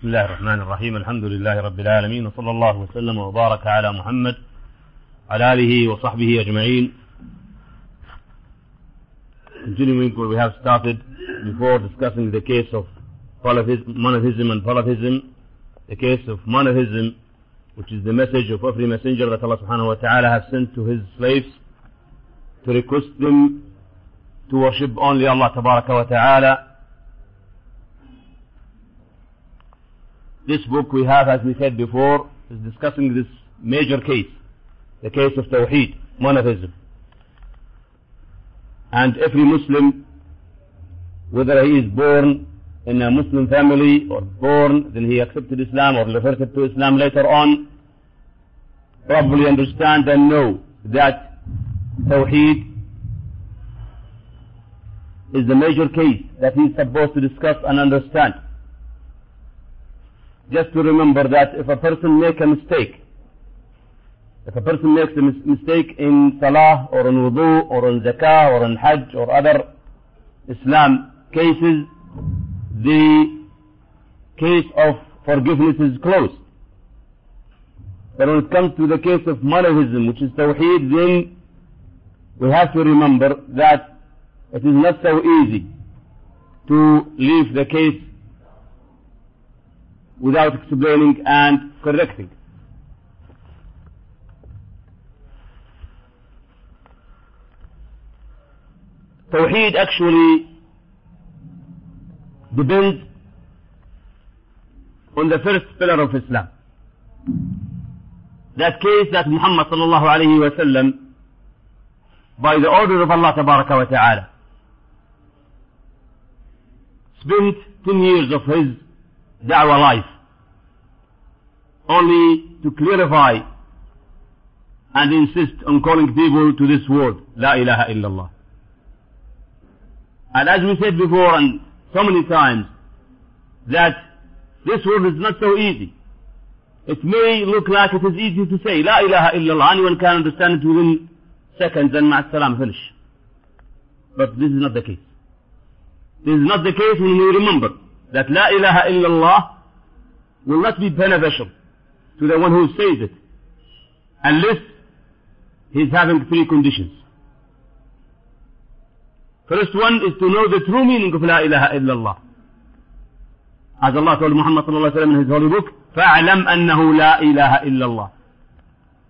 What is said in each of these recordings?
بسم الله الرحمن الرحيم الحمد لله رب العالمين وصلى الله وسلم وبارك على محمد على آله وصحبه أجمعين Continuing where we have started before discussing the case of monotheism and polytheism, the case of monotheism, which is the message of every messenger that Allah subhanahu wa ta'ala has sent to his slaves to request them to worship only Allah tabaraka wa ta'ala This book we have, as we said before, is discussing this major case, the case of Tawheed, monotheism. And every Muslim, whether he is born in a Muslim family or born, then he accepted Islam or reverted to Islam later on, probably understand and know that Tawheed is the major case that he is supposed to discuss and understand just to remember that if a person make a mistake, if a person makes a mistake in salah or in wudu or in zakah or in hajj or other Islam cases, the case of forgiveness is closed. But when it comes to the case of monotheism, which is tawheed, then we have to remember that it is not so easy to leave the case without explaining and correcting. Tawheed actually depends on the first pillar of Islam. That case that Muhammad sallallahu alayhi wa sallam, by the order of Allah tabaraka wa ta'ala, spent 10 years of his da'wah life only to clarify and insist on calling people to this word La ilaha illallah. And as we said before and so many times that this word is not so easy. It may look like it is easy to say La ilaha illallah. Anyone can understand it within seconds and ma'as finish. But this is not the case. This is not the case when we remember that La ilaha illallah will not be beneficial to the one who says it unless he is having three conditions. First one is to know the true meaning of La ilaha illallah. As Allah told Muhammad sallallahu alaihi wasallam in his holy book, فَاعْلَمْ أَنَّهُ لَا إِلَهَ إِلَّا اللَّهِ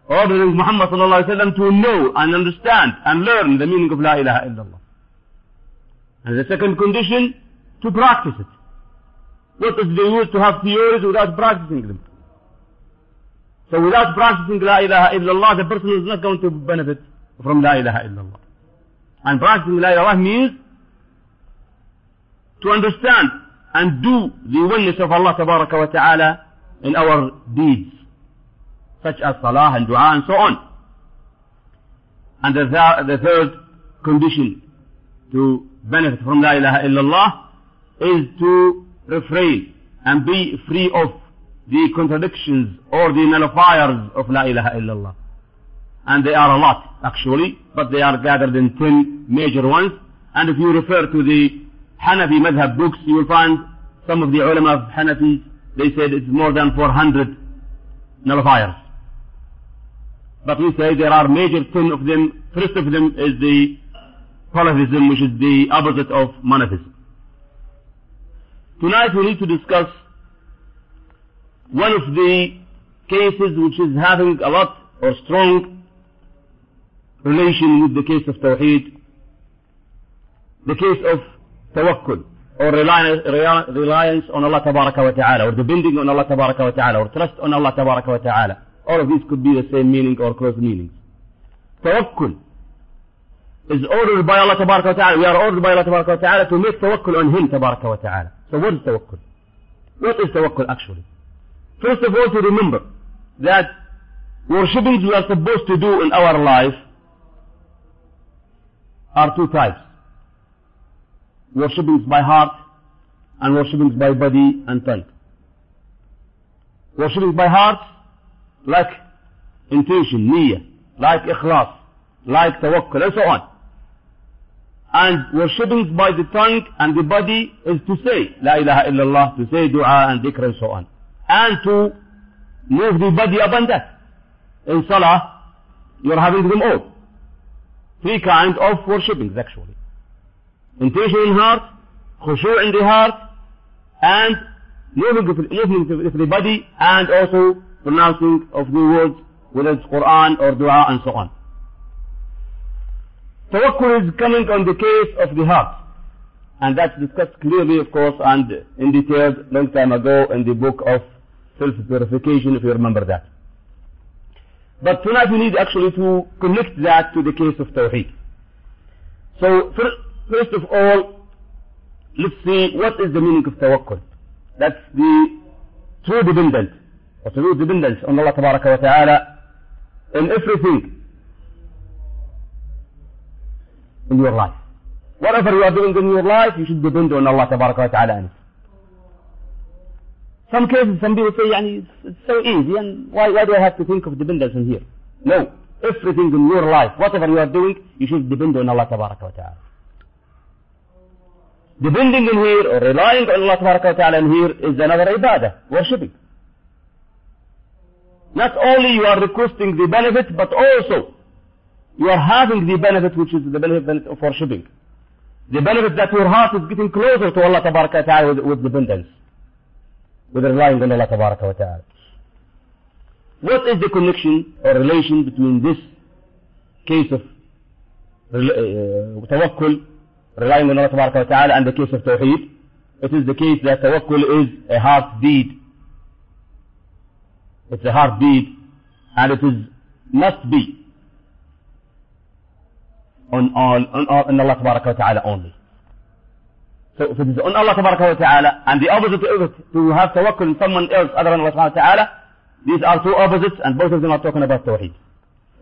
Ordering Muhammad sallallahu alaihi wasallam to know and understand and learn the meaning of La ilaha illallah. And the second condition, to practice it. What is the use to have theories without practicing them? So without practicing La ilaha illallah, the person is not going to benefit from La ilaha illallah. And practicing La ilaha means to understand and do the oneness of Allah wa ta'ala in our deeds, such as salah and dua and so on. And the, th the third condition to benefit from La ilaha illallah is to refrain and be free of the contradictions or the nullifiers of La ilaha illallah. And they are a lot actually, but they are gathered in ten major ones. And if you refer to the Hanafi madhab books, you will find some of the ulama of Hanafi, they said it's more than 400 nullifiers. But we say there are major ten of them. First of them is the polytheism, which is the opposite of monotheism. Tonight we need to discuss one of the cases which is having a lot or strong relation with the case of Tawheed, the case of tawakkul or reliance, on Allah Tabaraka wa Ta'ala or depending on Allah Tabaraka wa Ta'ala or trust on Allah Tabaraka wa Ta'ala. All of these could be the same meaning or close meanings. Tawakkul is ordered by Allah Tabaraka wa Ta'ala. We are ordered by Allah Tabaraka wa Ta'ala to make tawakkul on Him Tabaraka wa Ta'ala. So what is tawakkul? What is tawakkul actually? First of all to remember that worshippings we are supposed to do in our life are two types. Worshippings by heart and worshippings by body and tongue. Worshippings by heart like intention, niyyah, like ikhlas, like tawakkul and so on. And worshipping by the tongue and the body is to say La ilaha illallah, to say dua and dhikr and so on. And to move the body upon that. In salah, you're having them all. Three kinds of worshipping actually. Intention in heart, khushu' in the heart, and moving moving of the body, and also pronouncing of the words, whether it's Quran or dua and so on. Tawakkul is coming on the case of the heart. And that's discussed clearly, of course, and in detail long time ago in the book of self-purification, if you remember that. But tonight we need actually to connect that to the case of Tawheed. So, first of all, let's see what is the meaning of Tawakkul. That's the true dependence, or true dependence on Allah Ta'ala in everything in your life. Whatever you are doing in your life, you should depend on Allah Ta'ala. Some cases, some people say, yani, it's, so easy, and why, why do I have to think of dependence in here? No. Everything in your life, whatever you are doing, you should depend on Allah Ta'ala. Depending in here, or relying on Allah Ta'ala in here, is another ibadah, worshipping. Not only you are requesting the benefit, but also you are having the benefit which is the benefit of worshipping. The benefit that your heart is getting closer to Allah Tabaraka Ta'ala with, with dependence. With relying on Allah Tabaraka Ta'ala. What is the connection or relation between this case of uh, tawakkul, relying on Allah Tabaraka Ta'ala and the case of tawheed? It is the case that tawakkul is a heartbeat. It's a heartbeat and it is must be on all, on, all, on Allah wa ta'ala only. So if it is on Allah wa ta'ala and the opposite of it, to have tawakkul on someone else other than Allah wa ta'ala, these are two opposites and both of them are talking about Tawheed.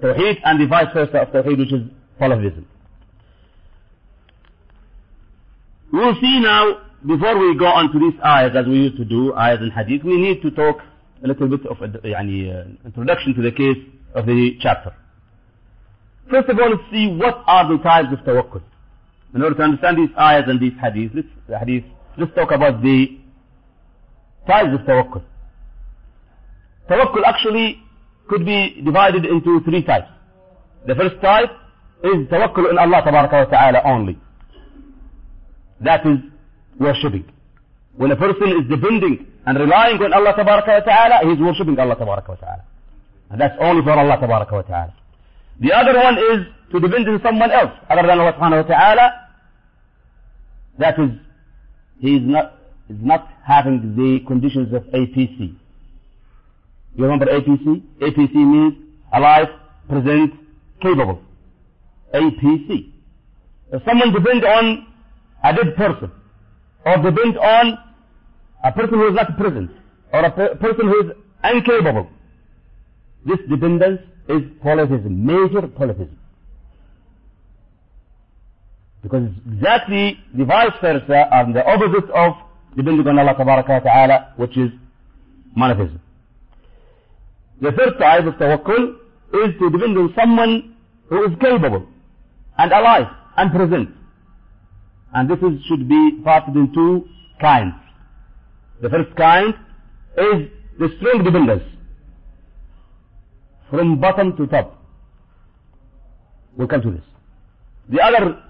Tawheed and the vice versa of Tawheed which is polytheism. We will see now, before we go on to these ayahs as we used to do, ayahs and hadith, we need to talk a little bit of يعني, uh, introduction to the case of the chapter. First of all, let's see what are the types of tawakkul. In order to understand these ayahs and these hadiths, let's, hadith, let's talk about the types of tawakkul. Tawakkul actually could be divided into three types. The first type is tawakkul in Allah ta'ala only. That is worshipping. When a person is depending and relying on Allah ta'ala, he is worshipping Allah ta'ala. And that's only for Allah ta'ala. The other one is to depend on someone else other than Allah subhanahu wa ta'ala. That is, he is not, is not having the conditions of APC. You remember APC? APC means alive, present, capable. APC. If someone depends on a dead person, or depends on a person who is not present, or a per person who is incapable, this dependence is polytheism, major polytheism. Because exactly the vice versa and the opposite of depending on Allah Ta'ala, which is monotheism. The third type of tawakkul is to depend on someone who is capable and alive and present. And this is, should be parted in two kinds. The first kind is the strong dependence from bottom to top. We'll come to this. The other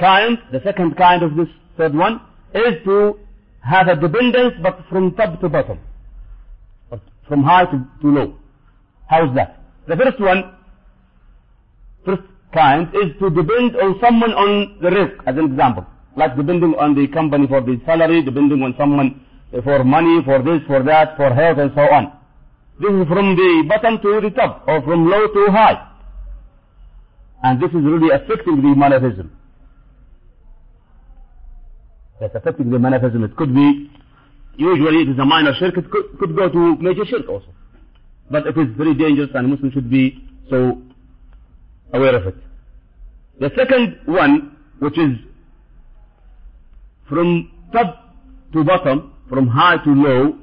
kind, the second kind of this third one, is to have a dependence but from top to bottom. From high to, to low. How is that? The first one, first kind, is to depend on someone on the rizq, as an example. Like depending on the company for the salary, depending on someone for money, for this, for that, for health and so on. This is from the bottom to the top, or from low to high. And this is really affecting the monotheism. That's affecting the monotheism. It could be, usually it is a minor shirk, it could, could go to major shirk also. But it is very dangerous and Muslims should be so aware of it. The second one, which is from top to bottom, from high to low,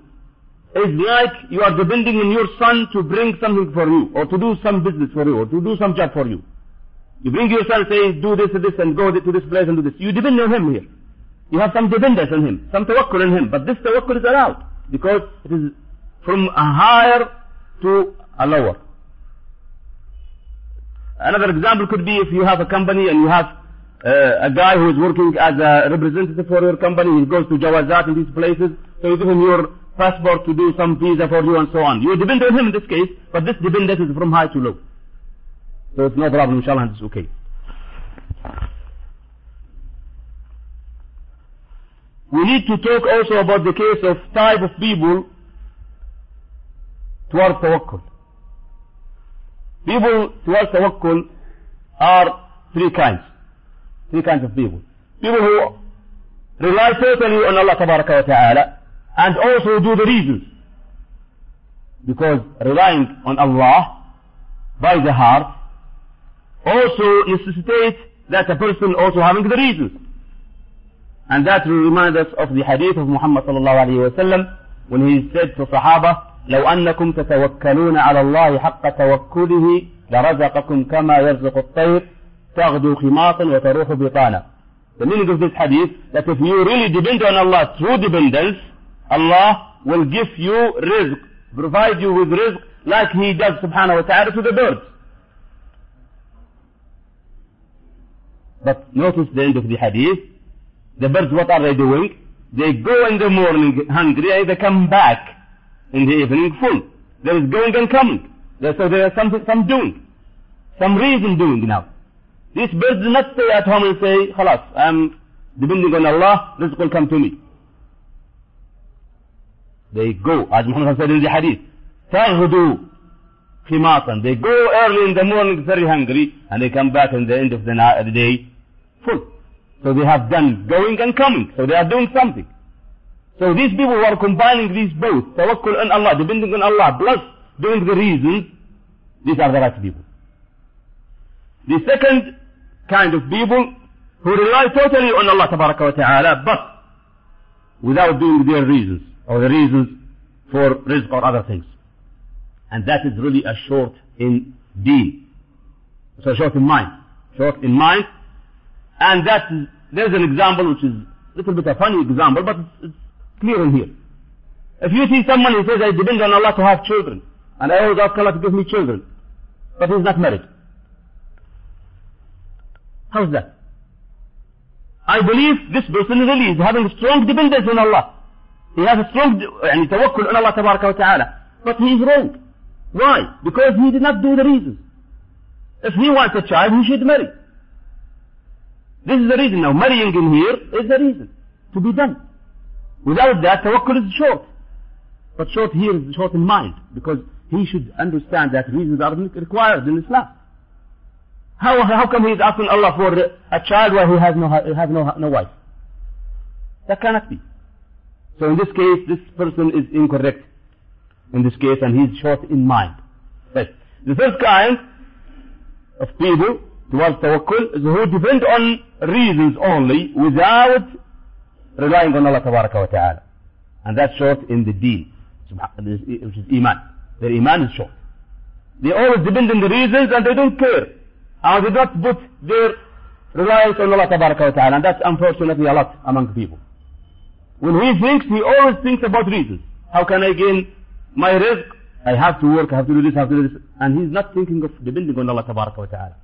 is like you are depending on your son to bring something for you, or to do some business for you, or to do some job for you. You bring your son, say, do this and this and go to this place and do this. You depend on him here. You have some dependence on him, some tawakkul on him. But this tawakkul is allowed because it is from a higher to a lower. Another example could be if you have a company and you have uh, a guy who is working as a representative for your company, he goes to Jawazat in these places, so you give him your passport to do some visa for you and so on. You depend on him in this case, but this dependence is from high to low. So it's no problem, inshallah, it's okay. We need to talk also about the case of type of people towards tawakkul. People towards tawakkul are three kinds. Three kinds of people. People who rely totally on Allah ta'ala and also do the reasons. Because relying on Allah by the heart also necessitates that a person also having the reasons. And that will remind us of the hadith of Muhammad sallallahu alayhi wa sallam when he said to Sahaba, لو أنكم تتوكلون على الله حق توكله لرزقكم كما يرزق الطير تغدو خماصا وتروح بطانا. The meaning of this hadith that if you really depend on Allah through dependence, Allah will give you rizq, provide you with rizq like He does subhanahu wa ta'ala to the birds. But notice the end of the hadith. The birds, what are they doing? They go in the morning hungry and they come back in the evening full. There is going and coming. So there is something, some doing. Some reason doing now. These birds do not stay at home and say, Khalas, I'm depending on Allah, this will come to me. They go, as Muhammad said in the hadith, تغدو خماصا. They go early in the morning very hungry and they come back in the end of the, night, the day full. So they have done going and coming. So they are doing something. So these people who are combining these both, tawakkul on Allah, depending on Allah, plus doing the reasons, these are the right people. The second kind of people who rely totally on Allah wa ta'ala, but without doing their reasons, or the reasons for rizq or other things. And that is really a short in deen. So short in mind. Short in mind. And that, there's an example which is a little bit a funny example, but it's, it's clear in here. If you see someone who says, I depend on Allah to have children, and I always ask Allah to give me children, but he's not married. How's that? I believe this person really is having strong dependence on Allah. He has a strong يعني, tawakkul on Allah tabaraka wa ta'ala. But he is wrong. Why? Because he did not do the reasons. If he wants a child, he should marry. This is the reason now. Marrying in here is the reason to be done. Without that, tawakkul is short. But short here is short in mind because he should understand that reasons are required in Islam. How, how come he is asking Allah for a child while he has no, has no, no wife? That cannot be. So in this case, this person is incorrect in this case and he's short in mind. Right. The third kind of people towards tawakkul is who depend on reasons only without relying on Allah wa ta'ala. And that's short in the deen, which is iman. Their iman is short. They always depend on the reasons and they don't care. And they don't put their reliance on Allah wa ta'ala. And that's unfortunately a lot among people. When he thinks, he always thinks about reasons. How can I gain my rizq? I have to work, I have to do this, I have to do this. And he's not thinking of depending on Allah wa ta'ala.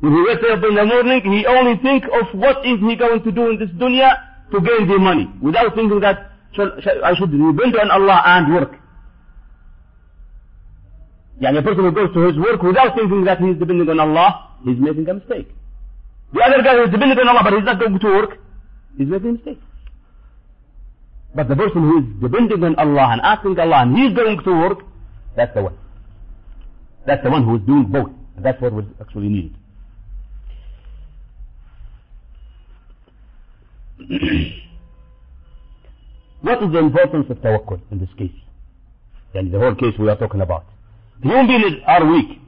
When he wakes up in the morning, he only think of what is he going to do in this dunya to gain the money. Without thinking that I should depend on Allah and work. Yani a person who goes to his work without thinking that he is depending on Allah, he's making a mistake. The other guy who is dependent on Allah but he's not going to work, he's making a mistake. But the person who is depending on Allah and asking Allah and he's going to work, that's the one. That's the one who is doing both. And that's what was actually needed. what is the importance of tawakkul in this case? And the whole case we are talking about. The Human beings are weak.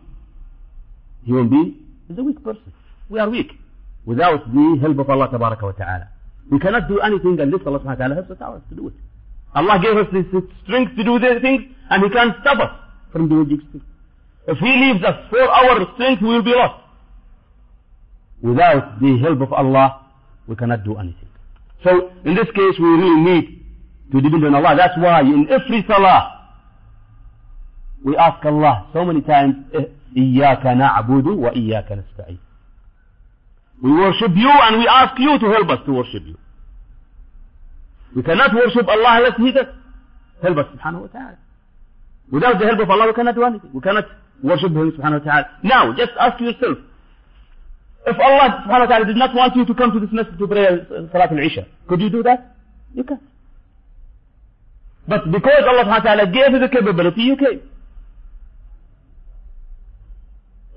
Human being is a weak person. We are weak without the help of Allah Ta'ala. We cannot do anything unless Allah subhanahu wa ta'ala has the power to do it. Allah gave us the strength to do these things and He can't stop us from doing these things. If He leaves us for our strength, we will be lost. Without the help of Allah, we cannot do anything. So in this case, we really need to depend on Allah. That's why in every salah, we ask Allah so many times, إياك نعبد وإياك نستعين. We worship you and we ask you to help us to worship you. We cannot worship Allah unless He does help us subhanahu wa ta'ala. Without the help of Allah we cannot do anything. We cannot worship Him subhanahu wa ta'ala. Now, just ask yourself, if Allah subhanahu wa ta'ala did not want you to come to this masjid to pray uh, Salat al-Isha, could you do that? You can. But because Allah subhanahu wa ta'ala gave you the capability, you came.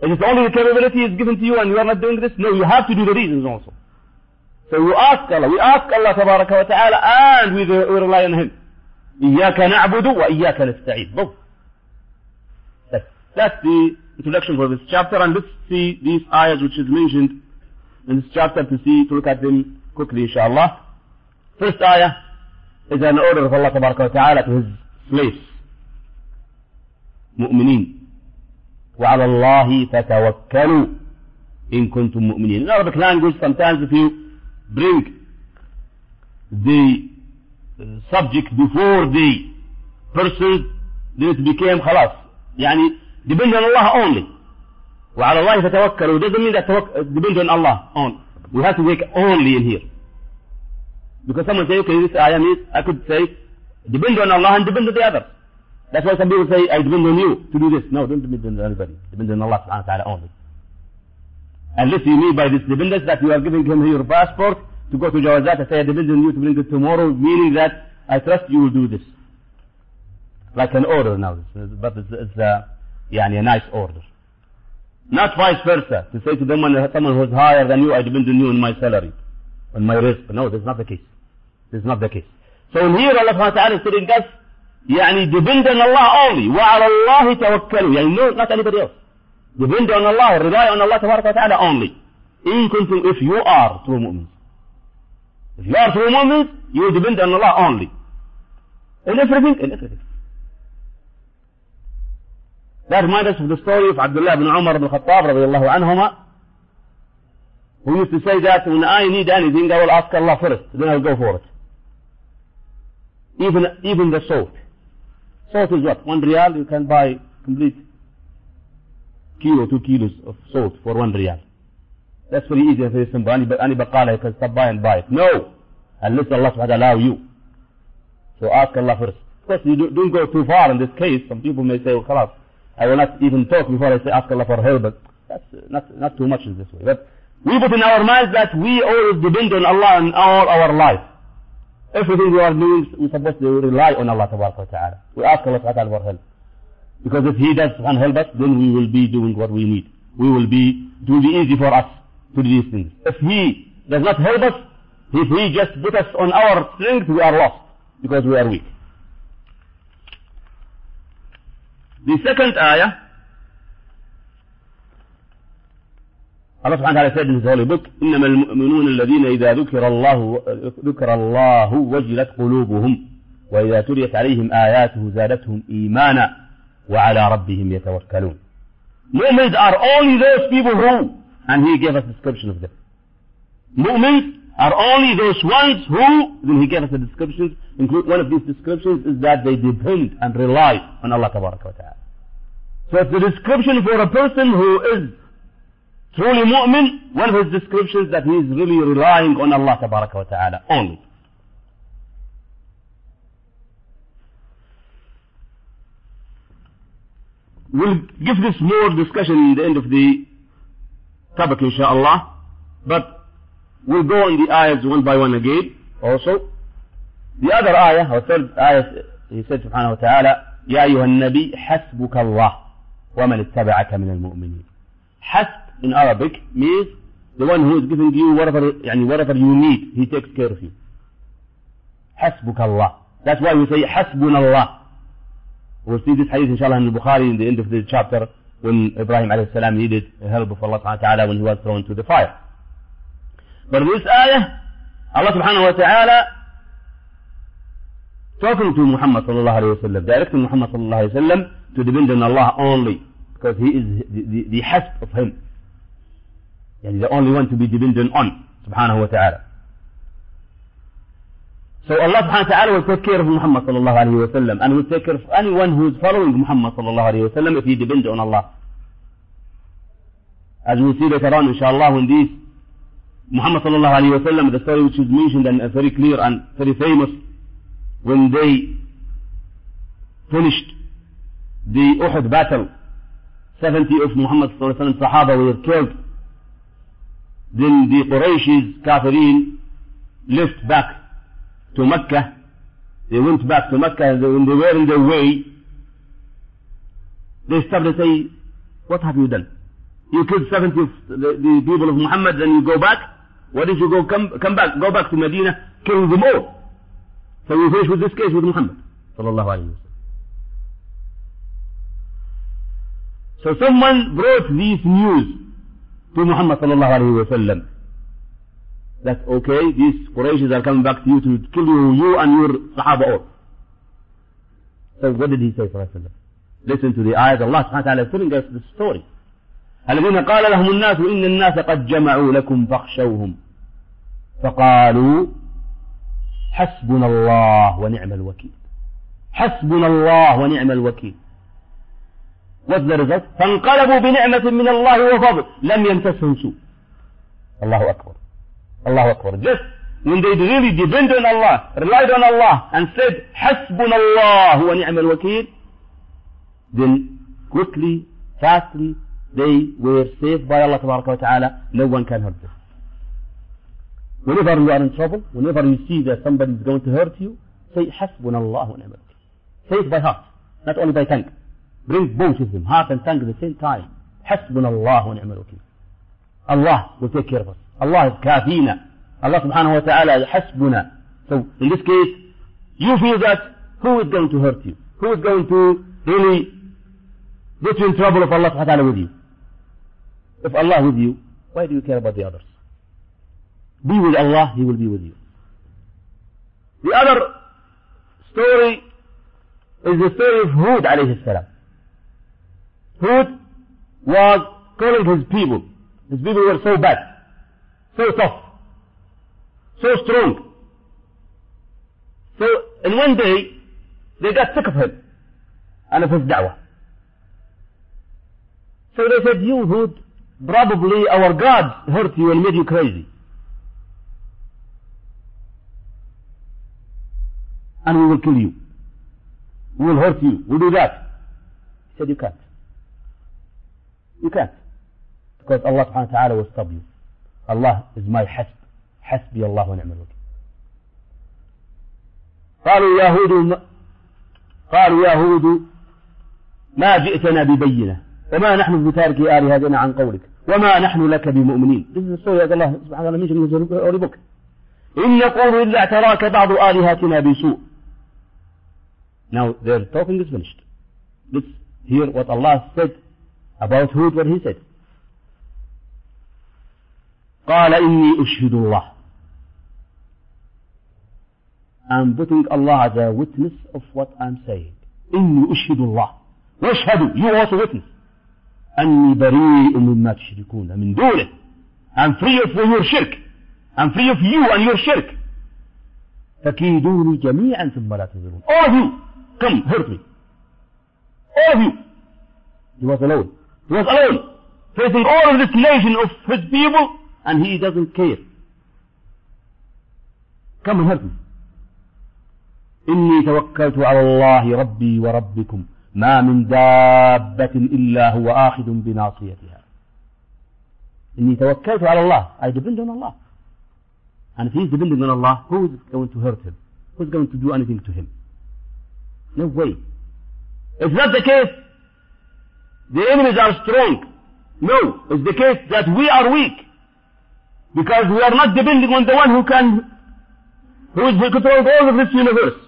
It is only the capability is given to you and you are not doing this? No, you have to do the reasons also. So you ask Allah, we ask Allah tabaraka wa ta'ala and we, we rely on Him. إياك نعبد وإياك نستعين. Both. That's, that's the introduction for this chapter and let's see these ayahs which is mentioned in this chapter to see, to look at them quickly inshallah. First ayah is an order of Allah tabaraka wa ta'ala to His slaves. مؤمنين وعلى الله فتوكلوا إن كنتم مؤمنين. In Arabic language, sometimes if you bring the subject before the person, then it became خلاص. يعني depend on Allah only. وعلى الله فتوكلوا doesn't mean that depend on Allah on. We have to make only in here. Because someone say, okay, this ayah means I could say depend on Allah and depend on the others. That's why some people say, I depend on you to do this. No, don't depend on anybody. Depend on Allah subhanahu wa ta'ala only. Unless you mean by this dependence that you are giving him your passport to go to Jawazat and say, I depend on you to bring it tomorrow, meaning that I trust you will do this. Like an order now, but it's, it's uh, a, يعني, a nice order. Not vice versa, to say to them, when someone who's higher than you, I depend on you on my salary, on my rizq. No, that's not the case. This is not the case. So here Allah subhanahu wa ta'ala is telling us يعني depend on Allah only, وعلى الله توكلوا, يعني no, not anybody else. Depend on Allah, rely on Allah تبارك وتعالى only. In kuntum, if you are true mu'mins. If you are true mu'mins, you depend on Allah only. In everything, in everything. That reminds us of the story of Abdullah ibn Umar ibn Khattab radiallahu anhuma, who used to say that when I need anything, I will ask Allah first, then I'll go for it. Even, even the salt. Salt is what? One riyal, you can buy complete kilo, two kilos of salt for one riyal. That's very easy and very simple. Any, any baqala you can stop by and buy it. No! Unless Allah subhanahu wa ta'ala allow you. So ask Allah first. Of course, you do, don't go too far in this case. Some people may say, well, khalas, I will not even talk before I say ask Allah for help, but that's not, not too much in this way. But we put in our minds that we always depend on Allah in all our life. Everything we are doing, we're supposed to rely on Allah ta'ala. We ask Allah ta'ala for help. Because if He does and help us, then we will be doing what we need. We will be, it will be easy for us to do these things. If He does not help us, if He just put us on our strength, we are lost. Because we are weak. The second ayah, Ta'ala said in his holy book, إنما المؤمنون الذين إذا ذكر الله ذكر الله وجلت قلوبهم وإذا تليت عليهم آياته زادتهم إيمانا وعلى ربهم يتوكلون. Mu'mins are only those people who, and he gave us a description of them. Mu'mins are only those ones who, then he gave us a description, include one of these descriptions is that they depend and rely on Allah ta'ala. So it's the description for a person who is truly mu'min, one of his descriptions that he is really relying on Allah wa ta'ala only. We'll give this more discussion in the end of the topic inshallah, but we'll go on the ayahs one by one again also. The other ayah, or third ayah, he said subhanahu wa ta'ala, يا أيها النبي حسبك الله ومن اتبعك من المؤمنين. حسب in Arabic means the one who is giving you whatever, يعني whatever you need, he takes care of you. حسبك الله. That's why we say حسبنا الله. We'll see this hadith inshallah in Bukhari in the end of the chapter when Ibrahim alayhi salam needed help of Allah subhanahu when he was thrown to the fire. But this ayah, Allah subhanahu wa ta'ala talking to Muhammad sallallahu alayhi wa sallam, directing Muhammad sallallahu alayhi wa sallam to depend on Allah only because he is the, the, the hasb of him. يعني the only one to be dependent on subhanahu wa ta'ala so Allah subhanahu wa ta'ala will take care of Muhammad sallallahu alayhi wa sallam and will take care of anyone who is following Muhammad sallallahu alayhi wa sallam if he depends on Allah as we see later on inshallah when these Muhammad sallallahu alayhi wa sallam the story which is mentioned and very clear and very famous when they finished the Uhud battle 70 of Muhammad sallallahu alayhi wa sallam Sahaba were killed then the Qurayshis Kafirin left back to Mecca. They went back to Mecca. And when they were in their way they stopped and say what have you done? You killed 70 of the, the people of Muhammad and you go back? Why didn't you go come, come back go back to Medina kill them all? So we finish with this case with Muhammad So someone brought this news to Muhammad sallallahu alayhi wa sallam. That okay, these Qurayshis are coming back to you to kill you, you and your Sahaba all. So what did he say sallallahu sallam? Listen to the ayat Allah subhanahu wa ta'ala is telling us the story. الذين قال لهم الناس إن الناس قد جمعوا لكم فاخشوهم فقالوا حسبنا الله ونعم الوكيل حسبنا الله ونعم الوكيل What's the result? فانقلبوا بنعمة من الله وفضل لم يمسسهم سوء الله أكبر الله أكبر Just when they really depended on Allah, relied on Allah and said حسبنا الله ونعم الوكيل then quickly, fastly they were saved by Allah تبارك وتعالى no one can hurt them whenever you are in trouble whenever you see that somebody is going to hurt you say حسبنا الله ونعم الوكيل say it by heart not only by tongue bring both of them, heart and tongue at the same time. حسبنا الله ونعم الوكيل. Allah will take care of us. Allah is kafina. Allah subhanahu wa ta'ala is حسبنا. So in this case, you feel that who is going to hurt you? Who is going to really get you in trouble if Allah subhanahu wa ta'ala with you? If Allah with you, why do you care about the others? Be with Allah, He will be with you. The other story is the story of Hud alayhi salam. Hud was calling his people. His people were so bad, so tough, so strong. So in one day, they got sick of him and of his da'wah. So they said, you Hud, probably our God hurt you and made you crazy. And we will kill you. We will hurt you. We'll do that. He said, you can't. You can't. Because Allah subhanahu wa ta'ala will stop you. Allah is my hasb. حسبي الله ونعم الوكيل. قالوا يا هود قالوا يا هود ما جئتنا ببينة وما نحن بتارك آلهتنا عن قولك وما نحن لك بمؤمنين. This is the story that Allah ta'ala mentioned in Holy Book. إن نقول إلا اعتراك بعض آلهتنا بسوء. Now their talking is finished. Let's hear what Allah said about Hud what he said. قال إني أشهد الله I'm putting Allah as a witness of what I'm saying. إني أشهد الله واشهدوا you also witness أني بريء مما تشركون من دونه I'm free of your shirk I'm free of you and your shirk فكيدوني جميعا ثم لا تنظرون all of you come hurt me all of you he was alone he was alone facing all of this nation of his people and he doesn't care come and hurt me إني توكلت على الله ربي وربكم ما من دابة إلا هو آخذ بناصيتها إني توكلت على الله I depend on Allah and if he's depending on Allah who is going to hurt him who's going to do anything to him no way it's not the case the enemies are strong no it's the case that we are weak because we are not depending on the one who can who is controlling all of this universe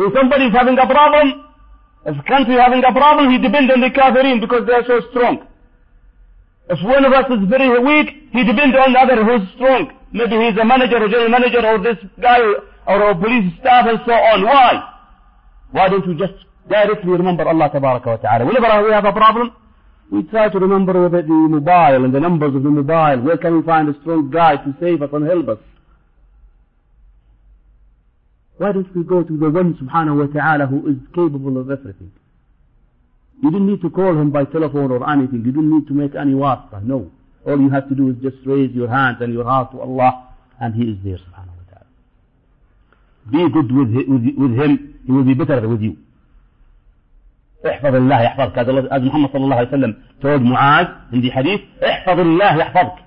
if somebody is having a problem, if a country is having a problem, he depends on the kafirin because they are so strong. If one of us is very weak, he depends on the other who is strong. Maybe he is a manager or general manager or this guy or a police staff and so on. Why? Why don't you just directly remember Allah Ta'ala? Whenever we have a problem, We try to remember the, the mobile and the numbers of the mobile. Where can we find a strong guy to save us and help us? Why don't we go to the one subhanahu wa ta'ala who is capable of everything? You don't need to call him by telephone or anything. You don't need to make any wasta. No. All you have to do is just raise your hands and your heart to Allah and He is there subhanahu wa ta'ala. Be good with, with, with Him. He will be better with you. احفظ الله يحفظك هذا محمد صلى الله عليه وسلم told معاذ عندي حديث احفظ الله يحفظك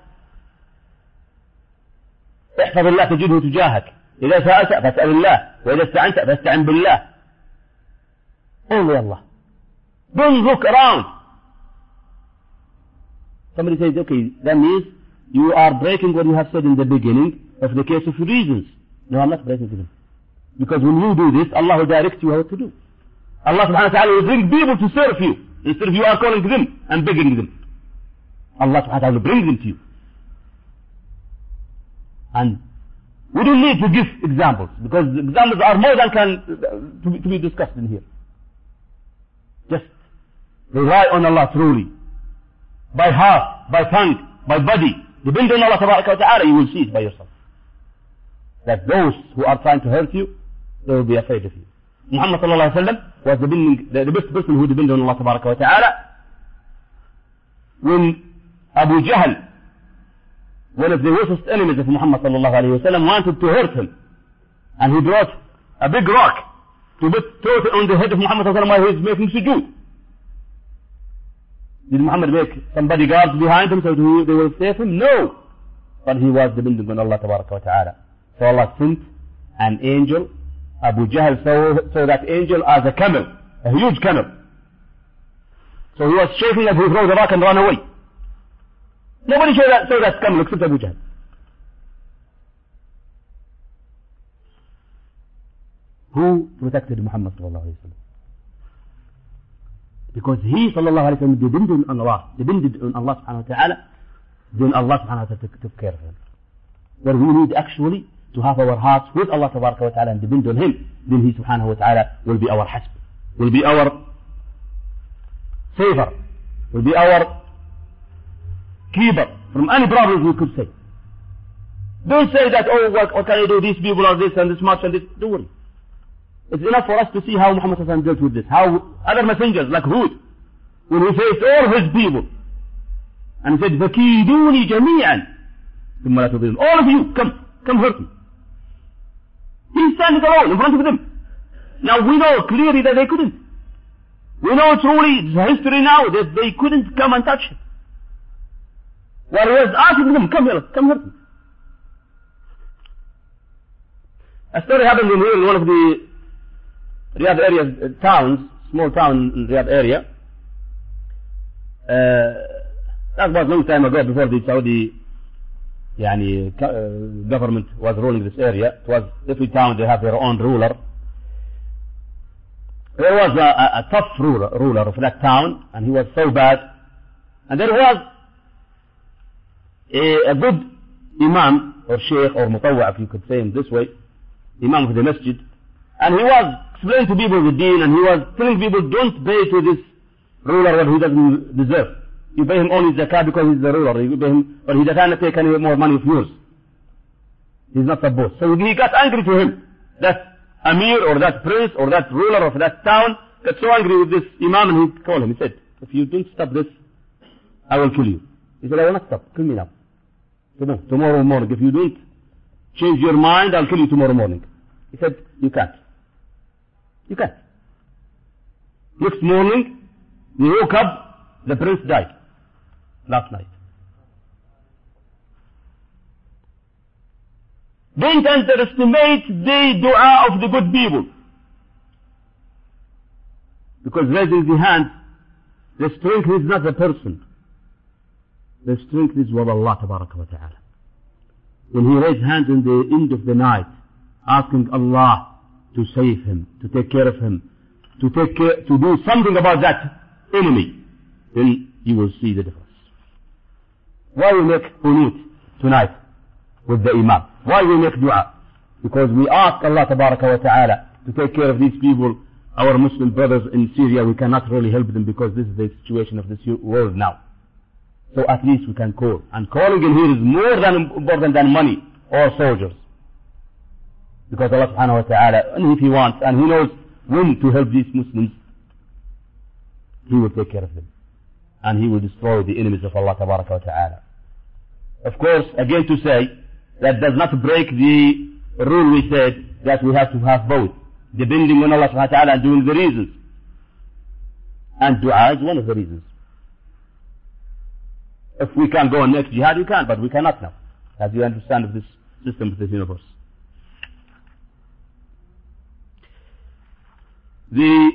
احفظ الله تجده تجاهك إذا سألت فاسأل الله وإذا استعنت فاستعن بالله Allah don't look around somebody says okay that means you are breaking what you have said in the beginning of the case of reasons no I'm not breaking them because when you do this Allah will direct you how to do Allah subhanahu wa ta'ala will bring people to serve you instead of you are calling them and begging them. Allah subhanahu wa ta'ala will bring them to you. And we don't need to give examples because examples are more than can to be, to be discussed in here. Just rely on Allah truly. By heart, by tongue, by body. Depend on Allah subhanahu wa ta'ala, you will see it by yourself. That those who are trying to hurt you, they will be afraid of you. Muhammad sallallahu alaihi wasallam was the, beginning, the, best person who depended on Allah tabaraka wa. When Abu Jahl, one of the worst enemies of Muhammad sallallahu alaihi wasallam, wanted to hurt him, and he brought a big rock to throw it on the head of Muhammad sallallahu alaihi wasallam while he was making sujood. Did Muhammad make some bodyguards behind him so they will save him? No. But he was depending on Allah tabaraka wa ta'ala. So Allah sent an angel Abu Jahl saw, saw that angel as a camel, a huge camel. So he was shaking as he threw the rock and ran away. Nobody saw that, saw that camel except Abu Jahl. Who protected Muhammad sallallahu alayhi wa sallam? Because he sallallahu alayhi wa sallam depended on Allah, depended on Allah subhanahu wa ta'ala, then Allah subhanahu wa ta'ala took care of him. Where we need actually to have our hearts with Allah wa ta'ala and depend on Him, then He subhanahu wa ta'ala will be our hasb, will be our saver, will be our keeper from any problems we could say. Don't say that, oh, what, what can I do? These people are this and this much and this. Don't worry. It's enough for us to see how Muhammad dealt with this. How other messengers like Hud, when he faced all his people, and he said, فَكِيدُونِ جَمِيعًا ثُمَّ لَا تُضِلُونَ All of you, come, come hurt me. Standing alone in front of them. Now we know clearly that they couldn't. We know truly, history now, that they couldn't come and touch him. While he was asking them, come here, come here. A story happened in here in one of the Riyadh area, uh, towns, small town in Riyadh area. Uh, that was a long time ago before the Saudi يعني government was ruling this area. It was every town they have their own ruler. There was a, a, a tough ruler, ruler of that town, and he was so bad. And there was a, a good imam or sheikh or mutawwa, if you could say him this way, imam of the masjid, and he was explaining to people the deen, and he was telling people don't pay to this ruler what he doesn't deserve. You pay him only zakah because he's the ruler. You pay him, but he doesn't take any more money of yours. He's not supposed. So he got angry to him. That Amir or that prince or that ruler of that town got so angry with this Imam and he called him. He said, if you don't stop this, I will kill you. He said, I will not stop. Kill me now. Tomorrow, tomorrow morning. If you don't change your mind, I'll kill you tomorrow morning. He said, you can't. You can't. Next morning, he woke up, the prince died last night. Don't underestimate the dua of the good people. Because raising the hand, the strength is not the person. The strength is with Allah wa ta'ala. When he raised hands in the end of the night, asking Allah to save him, to take care of him, to take care, to do something about that enemy, then you will see the difference. Why we make qunut tonight with the Imam? Why we make dua? Because we ask Allah wa ta'ala to take care of these people our Muslim brothers in Syria, we cannot really help them because this is the situation of this world now. So at least we can call. And calling in here is more than important than money or soldiers. Because Allah subhanahu wa ta'ala, and if He wants, and He knows when to help these Muslims, He will take care of them. And He will destroy the enemies of Allah wa ta'ala. Of course, again to say, that does not break the rule we said that we have to have both. Depending on Allah subhanahu wa ta'ala and doing the reasons. And dua is one of the reasons. If we can go on next jihad, we can, but we cannot now. As you understand of this system of this universe. The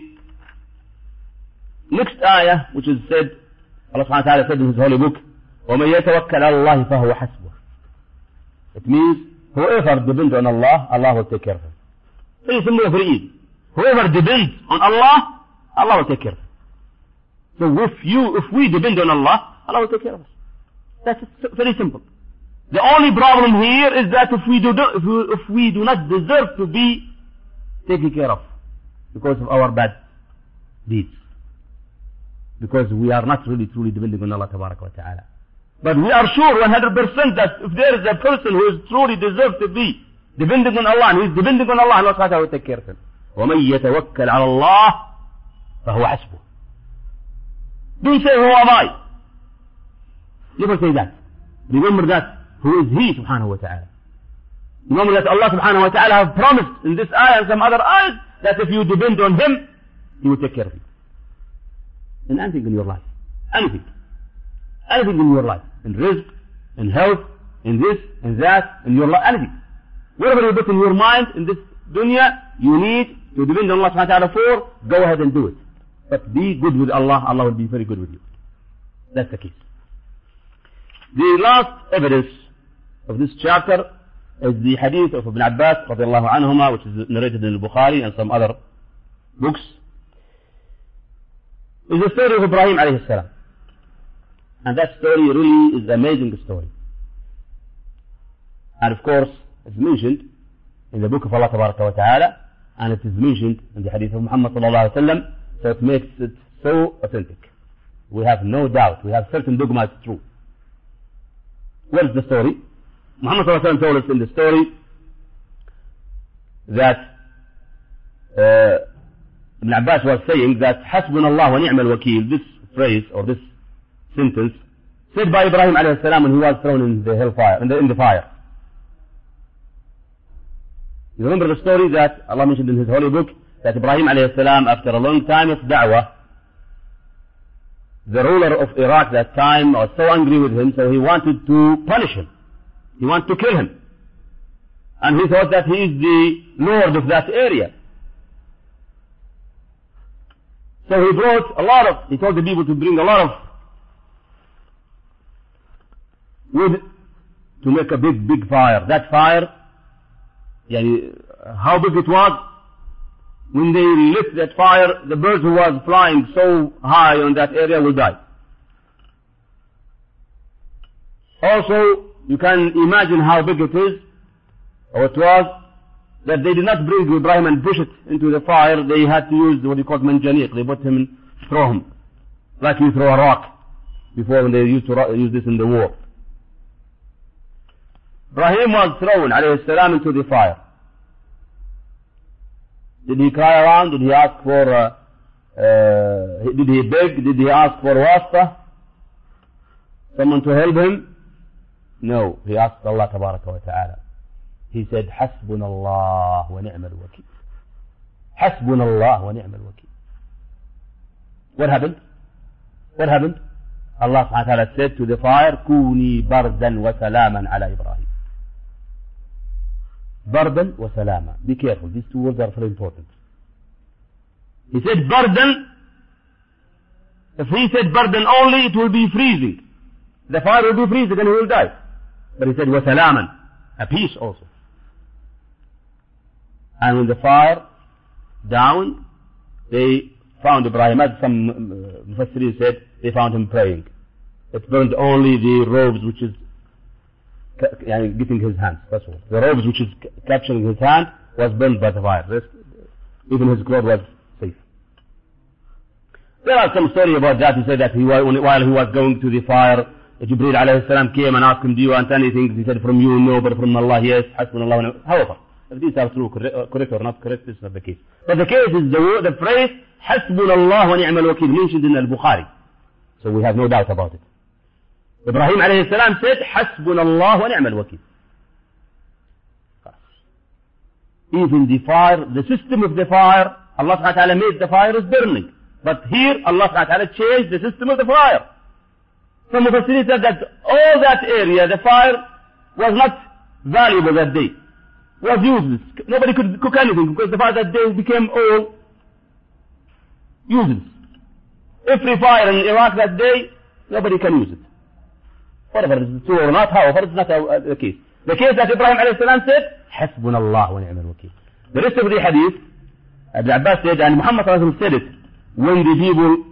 next ayah, which is said, Allah subhanahu wa ta'ala said in His holy book, وَمَن يَتَوَكَّلْ عَلَى اللَّهِ فَهُوَ حَسْبُهُ It means, whoever depends on Allah, Allah will take care of him. Very simple, very easy. Whoever depends on Allah, Allah will take care of him. So if you, if we depend on Allah, Allah will take care of us. That's very simple. The only problem here is that if we do, if we, if we do not deserve to be taken care of because of our bad deeds. Because we are not really truly depending on Allah wa ta'ala. But we are sure 100% that if there is a person who is truly deserves to be depending on Allah and he is depending on Allah, Allah subhanahu will take care of him. وَمَن يَتَوَكَّلْ عَلَى اللَّهِ فَهُوَ حَسْبُهُ Don't say, who am I? Never say that. Remember that who is He subhanahu wa ta'ala. Remember that Allah subhanahu wa ta'ala has promised in this ayah and some other ayahs that if you depend on Him, He will take care of you. In anything in your life. Anything. Anything in your life. In rizq, in health, in this, in that, in your life. Whatever you put in your mind in this dunya, you need to depend on Allah subhanahu wa ta'ala for, go ahead and do it. But be good with Allah, Allah will be very good with you. That's the case. The last evidence of this chapter is the hadith of Ibn Abbas radiallahu anhuma, which is narrated in Bukhari and some other books. Is the story of Ibrahim alayhi salam. And that story really is an amazing story. And of course, it's mentioned in the book of Allah wa ta'ala, and it is mentioned in the hadith of Muhammad sallallahu alayhi wa sallam, so it makes it so authentic. We have no doubt, we have certain dogma it's true. What is the story? Muhammad ﷺ told us in the story that uh, Ibn Abbas was saying that حسبنا الله ونعم الوكيل, this phrase or this sentence, said by Ibrahim alayhi salam when he was thrown in the hellfire, in the, in the fire. You remember the story that Allah mentioned in His holy book that Ibrahim alayhi salam, after a long time of da'wah, the ruler of Iraq that time was so angry with him, so he wanted to punish him. He wanted to kill him. And he thought that he is the lord of that area. So he brought a lot of, he told the people to bring a lot of wood to make a big, big fire. That fire, how big it was, when they lit that fire, the birds who was flying so high on that area will die. Also, you can imagine how big it is, or it was, that they did not bring Ibrahim and push it into the fire, they had to use what you call manjaniq, they put him and throw him. Like you throw a rock, before when they used to use this in the war. Ibrahim was thrown, alayhi salam, into the fire. Did he cry around? Did he ask for, uh, uh, did he beg? Did he ask for wasta? Someone to help him? No, he asked Allah wa ta'ala. He said, حسبنا الله ونعم الوكيل. حسبنا الله ونعم الوكيل. What happened? What happened? Allah said to the fire, كوني بردا وسلاما على إبراهيم. Bardan wa salama. Be careful. These two words are very important. He said burden. If he said burden only, it will be freezing. The fire will be freezing and he will die. But he said wa salaman. A peace also. And when the fire down, they found Ibrahim, as some uh, Mufassirin said, they found him praying. It burned only the robes, which is getting his hand. That's all. The robes which is capturing his hand was burned by the fire. Rest, even his clothes was safe. There are some story about that. He said that he, while he was going to the fire, Jibreel alayhi salam came and asked him, do you want anything? He said, from you, no, but from Allah, yes. Hasbunallah However, if these are true, uh, correct or not correct, this is not the case. But the case is the, the phrase, Hasbunallah wa ni'mal wakil, mentioned in al-Bukhari. So we have no doubt about it. Ibrahim alayhi salam said, Hasbunallah wa ni'mal wakil. Even the fire, the system of the fire, Allah subhanahu wa ta'ala made the fire is burning. But here, Allah subhanahu wa ta'ala changed the system of the fire. Some of us said that all that area, the fire, was not valuable that day. Was useless. Nobody could cook anything because the fire that day became all useless. Every fire in Iraq that day, nobody can use it. Whatever true or not, however, it's not the case. The case that Ibrahim alayhi salam said, حسبنا الله ونعم الوكيل. The rest of the hadith, Ibn Abbas said, and Muhammad said it, when the people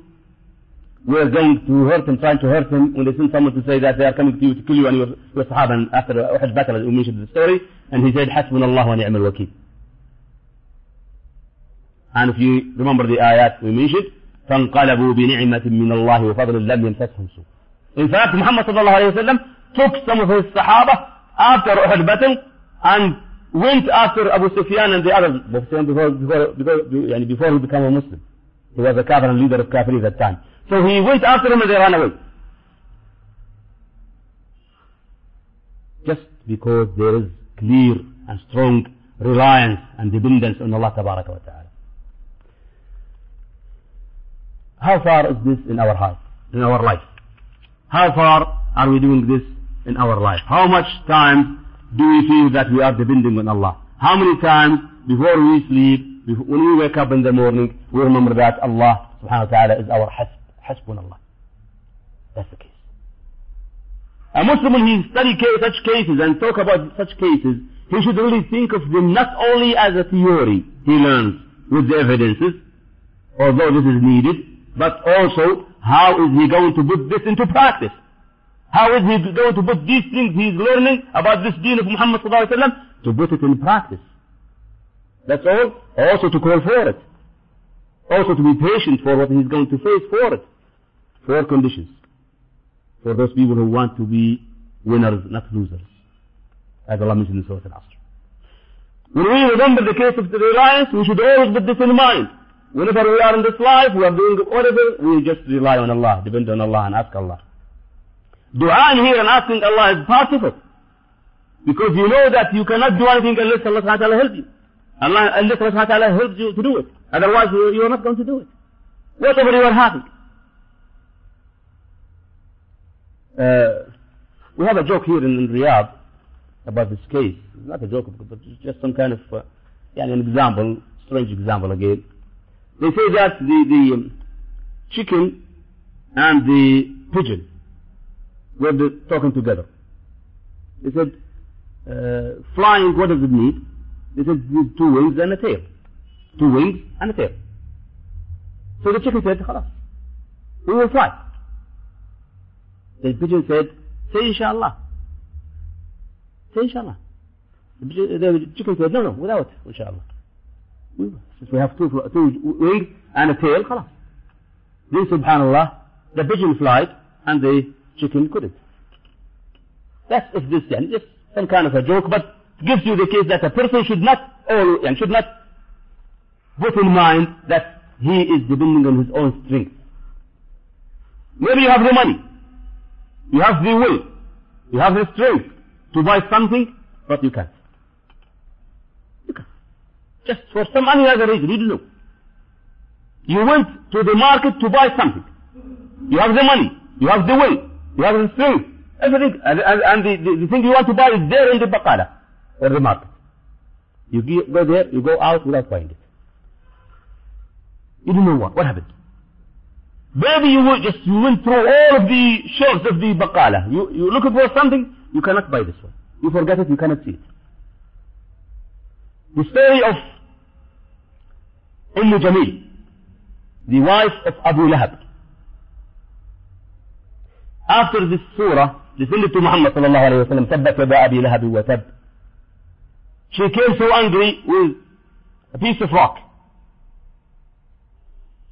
were going to hurt him, trying to hurt him, when they sent someone to say that they are coming to you to kill you and your, your Sahaba, and after Uhud battle, we mentioned the story, and he said, حسبنا الله ونعم الوكيل. And if you remember the ayat we mentioned, فانقلبوا بنعمة من الله وفضل لم يمسسهم سوء. In fact, Muhammad sallallahu alayhi wa took some of his Sahaba after Uhud battle and went after Abu Sufyan and the others before, before, before, before, he became a Muslim. He was a Kafir and leader of Kafir at that time. So he went after them and they ran away. Just because there is clear and strong reliance and dependence on Allah wa Ta'ala. How far is this in our heart, in our life? How far are we doing this in our life? How much time do we feel that we are depending on Allah? How many times before we sleep, before, when we wake up in the morning, we remember that Allah subhanahu wa ta'ala is our hasb, hasbunallah. That's the case. A Muslim when he study such cases and talk about such cases, he should really think of them not only as a theory he learns with the evidences, although this is needed, but also how is he going to put this into practice? How is he going to put these things he's learning about this deen of Muhammad wasallam to put it in practice? That's all. Also to call for it. Also to be patient for what he's going to face for it. Four conditions. For those people who want to be winners, not losers. As Allah mentioned in Surah Al-Asr. When we remember the case of the reliance, we should always put this in mind. Whenever we are in this life, we are doing whatever, we just rely on Allah, depend on Allah and ask Allah. Dua in here and asking Allah is part of it. Because you know that you cannot do anything unless Allah subhanahu wa ta'ala helps you. Allah, unless Allah subhanahu wa ta'ala helps you to do it. Otherwise you, you are not going to do it. Whatever you are having. Uh, we have a joke here in, in Riyadh about this case. Not a joke, but it's just some kind of, uh, yeah, an example, strange example again. They say that the, the um, chicken and the pigeon were the, talking together. They said, uh, flying, what does it need? They said, two wings and a tail. Two wings and a tail. So the chicken said, خلاص, we will fly. The pigeon said, say inshallah. Say inshallah. The, the chicken said, no, no, without inshallah. We, since we have two, two wings and a tail, خلاص. Then subhanallah, the pigeon flied and the chicken couldn't. That's if this, yani, just some kind of a joke, but gives you the case that a person should not, all, and should not put in mind that he is depending on his own strength. Maybe you have the money, you have the will, you have the strength to buy something, but you can't. Just for some other reason, you know. You went to the market to buy something. You have the money, you have the will, you have the strength, everything, and, and, and the, the, the, thing you want to buy is there in the baqala, or the market. You go there, you go out without buying it. You don't know what, what happened. Maybe you will just, you went through all of the shelves of the baqala. You, you looking for something, you cannot buy this one. You forget it, you cannot see it. The story of Umm Jamil, the wife of Abu Lahab. After this surah, descended to Muhammad sallallahu alayhi wa sallam, يدا أبي لهب وتب. She came so angry with a piece of rock.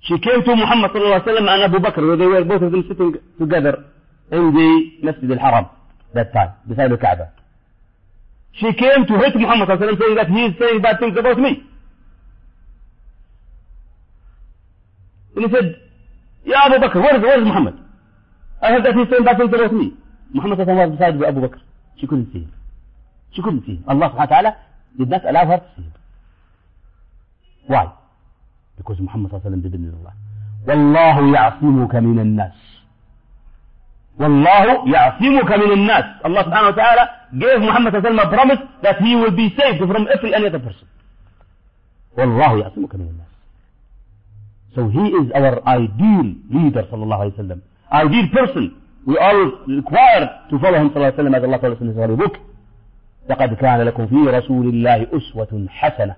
She came to Muhammad sallallahu alaihi wasallam and Abu Bakr, they were both of them sitting together in the Masjid al-Haram that time, beside the Kaaba. She came to hit Muhammad sallallahu alaihi wasallam saying that he is saying bad things about me. الاسد يا أبو بكر ورد ورد محمد. أنا بدات نسوي بعد سنة 300 محمد الله عليه وسلم ابو بكر. شو كل شكون شو كل الله سبحانه وتعالى للناس allow her to واي why because صلى الله عليه وسلم didn't الله. والله يعصمك من الناس. والله يعصمك من الناس. الله سبحانه وتعالى gave محمد صلى الله عليه وسلم a promise that he will be saved from every other person. والله يعصمك من الناس. So he is our ideal leader sallallahu alaihi wasallam ideal person we all required to follow him sallallahu alaihi wasallam as Allah told us in his holy book لقد كان لكم في رسول الله أسوة حسنة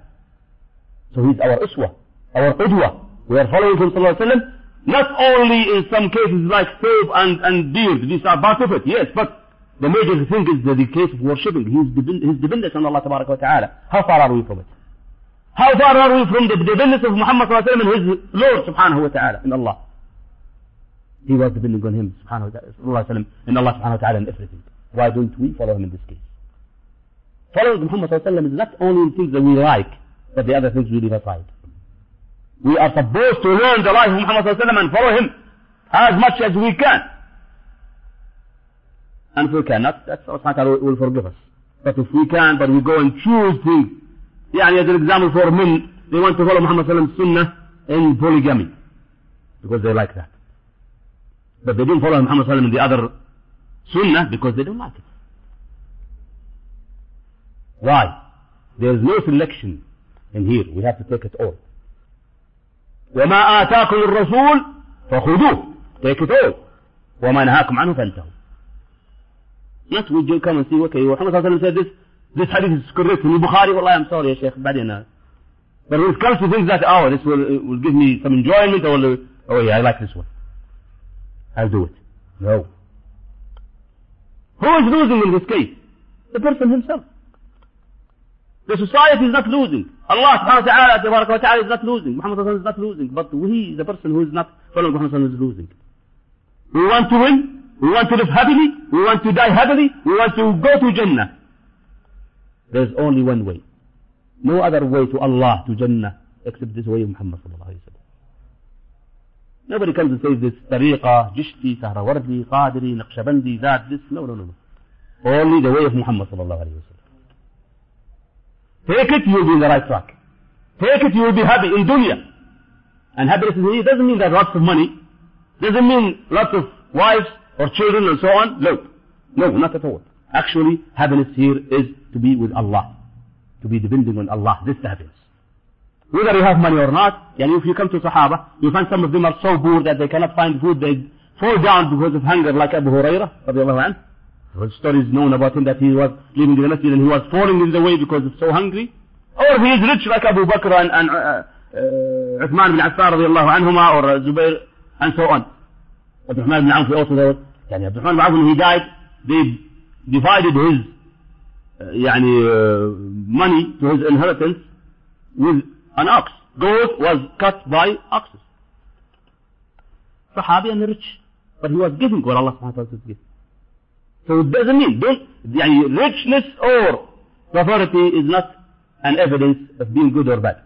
so he is our أسوة our قدوة we are following him sallallahu alaihi wasallam not only in some cases like faith and, and beard these are part of it yes but the major thing is the, case of worshipping his, his dependence on Allah ta'ala how far are we from it how far are we from the dependence of Muhammad sallallahu and his Lord subhanahu wa ta'ala in Allah he was depending on him subhanahu wa ta'ala in Allah subhanahu wa ta'ala in everything why don't we follow him in this case following Muhammad sallallahu alaihi wasallam is not only in things that we like but the other things we leave aside we are supposed to learn the life of Muhammad ﷺ and follow him as much as we can. And if we cannot, that's Allah will forgive us. But if we can, but we go and choose things. يعني as an example for men, they want to follow Muhammad ﷺ's sunnah in polygamy. Because they like that. But they didn't follow Muhammad ﷺ in the other sunnah because they don't like it. Why? There is no selection in here. We have to take it all. وما آتاكم الرسول فخذوه take it all وما نهاكم عنه فانتهوا not we come and see okay Muhammad صلى الله عليه وسلم said this This hadith is correct in Bukhari. Wallahi, I'm sorry, Shaykh, badina. But when it comes to things that, oh, this will, will give me some enjoyment, or, oh yeah, I like this one. I'll do it. No. Who is losing in this case? The person himself. The society is not losing. Allah subhanahu wa ta'ala, ta'ala is not losing. Muhammad is not losing. But we, the person who is not following Muhammad is losing. We want to win. We want to live happily. We want to die happily. We want to go to Jannah. There's only one way. No other way to Allah, to Jannah, except this way of Muhammad sallallahu alayhi wa Nobody comes and says this tariqa, Chishti, Suhrawardi, Qadiri, Naqshbandi, that, this. No, no, no, no. Only the way of Muhammad sallallahu alayhi wa Take it, you will be in the right track. Take it, you will be happy in dunya. And happiness in doesn't mean that lots of money. Doesn't mean lots of wives or children and so on. No. No, not at all. Actually, happiness here is to be with Allah, to be depending on Allah, this happens. Whether you have money or not, and if you come to Sahaba, you find some of them are so poor that they cannot find food, they fall down because of hunger, like Abu Hurairah, radiallahu anhu. The story is known about him that he was leaving the masjid and he was falling in the way because he's so hungry. Or he is rich like Abu Bakr and, and uh, uh, Uthman bin Affan radiallahu anhuma or uh, Zubair and so on. Abdurrahman bin Auf also there. Yani Abdurrahman bin Auf when he died, they divided his يعني, uh, money to his inheritance with an ox. Gold was cut by oxes. Sahabi and rich. But he was giving what Allah subhanahu wa ta'ala gives. So it doesn't mean, don't, يعني, richness or poverty is not an evidence of being good or bad.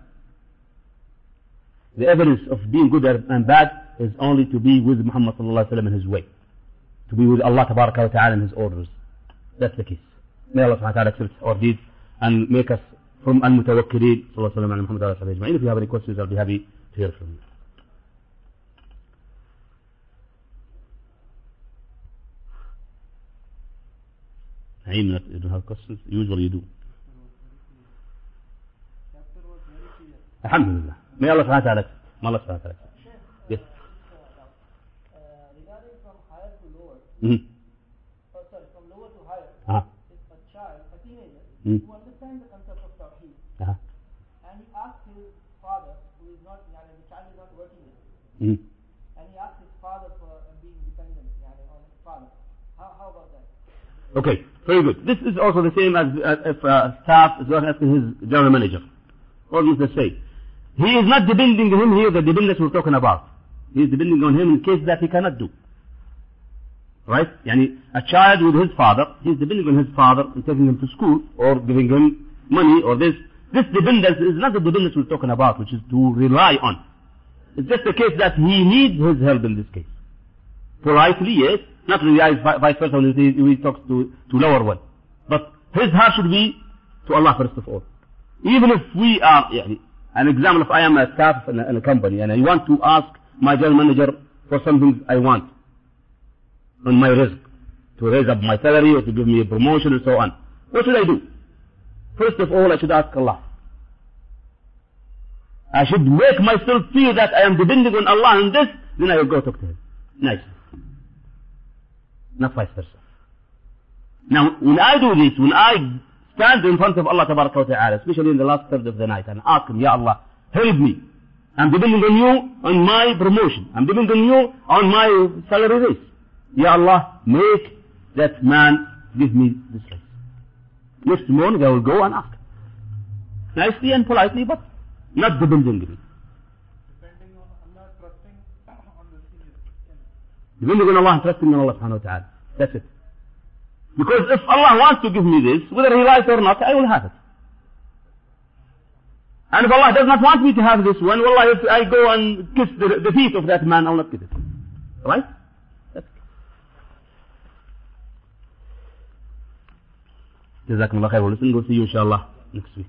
The evidence of being good and bad is only to be with Muhammad sallallahu alaihi wasallam in his way. To be with Allah tabaraka wa ta'ala in his orders. That's the case. May Allah subhanahu wa ta'ala accept our deeds and make us from al-mutawakkilin sallallahu wasallam and Muhammad sallallahu alaihi If you have any questions, I'll be happy to hear from you. Naeem, you don't have questions? Usually you do. Alhamdulillah. May Allah subhanahu wa ta'ala May Allah subhanahu wa ta'ala Yes. regarding from higher to lower, Mm-hmm. oh, sorry, from lower to higher, Uh-huh. Teenager, Mm. who understands the concept of Tawheed, Uh-huh. and he asked his father, who is not, yani, the child is not working with him, Mm-hmm. and he asked his father for uh, being dependent yani, on his father. How, how about that? Okay, very good. This is also the same as, as if uh, staff is not asking his general manager. You can say, He is not depending on him here, the dependence we're talking about. He is depending on him in case that he cannot do Right? Yani, a child with his father, he is depending on his father in taking him to school or giving him money or this. This dependence is not the dependence we're talking about, which is to rely on. It's just a case that he needs his help in this case. Politely, yes. Not rely vice versa when he, he talks to, to lower one. But his heart should be to Allah first of all. Even if we are, يعني, an example, if I am a staff in a, in a company and I want to ask my general manager for something I want on my rizq, to raise up my salary or to give me a promotion and so on. What should I do? First of all, I should ask Allah. I should make myself feel that I am depending on Allah in this, then I will go talk to Him. Nice. Not vice versa. Now, when I do this, when I stand in front of Allah Ta'ala, especially in the last third of the night, and ask Him, Ya Allah, help me. I'm depending on you on my promotion. I'm depending on you on my salary raise. Ya Allah, make that man give me this raise. Next morning I will go and ask. Nicely and politely, but not depending on me. Depending on Allah, trusting on the. Depending on Allah trusting in Allah subhanahu wa ta'ala. That's it. Because if Allah wants to give me this, whether He likes it or not, I will have it. And if Allah does not want me to have this one, well, if I go and kiss the, the feet of that man, I will not get it. Right? That's it. جزاكم الله خير ولسن we'll see you inshallah next week.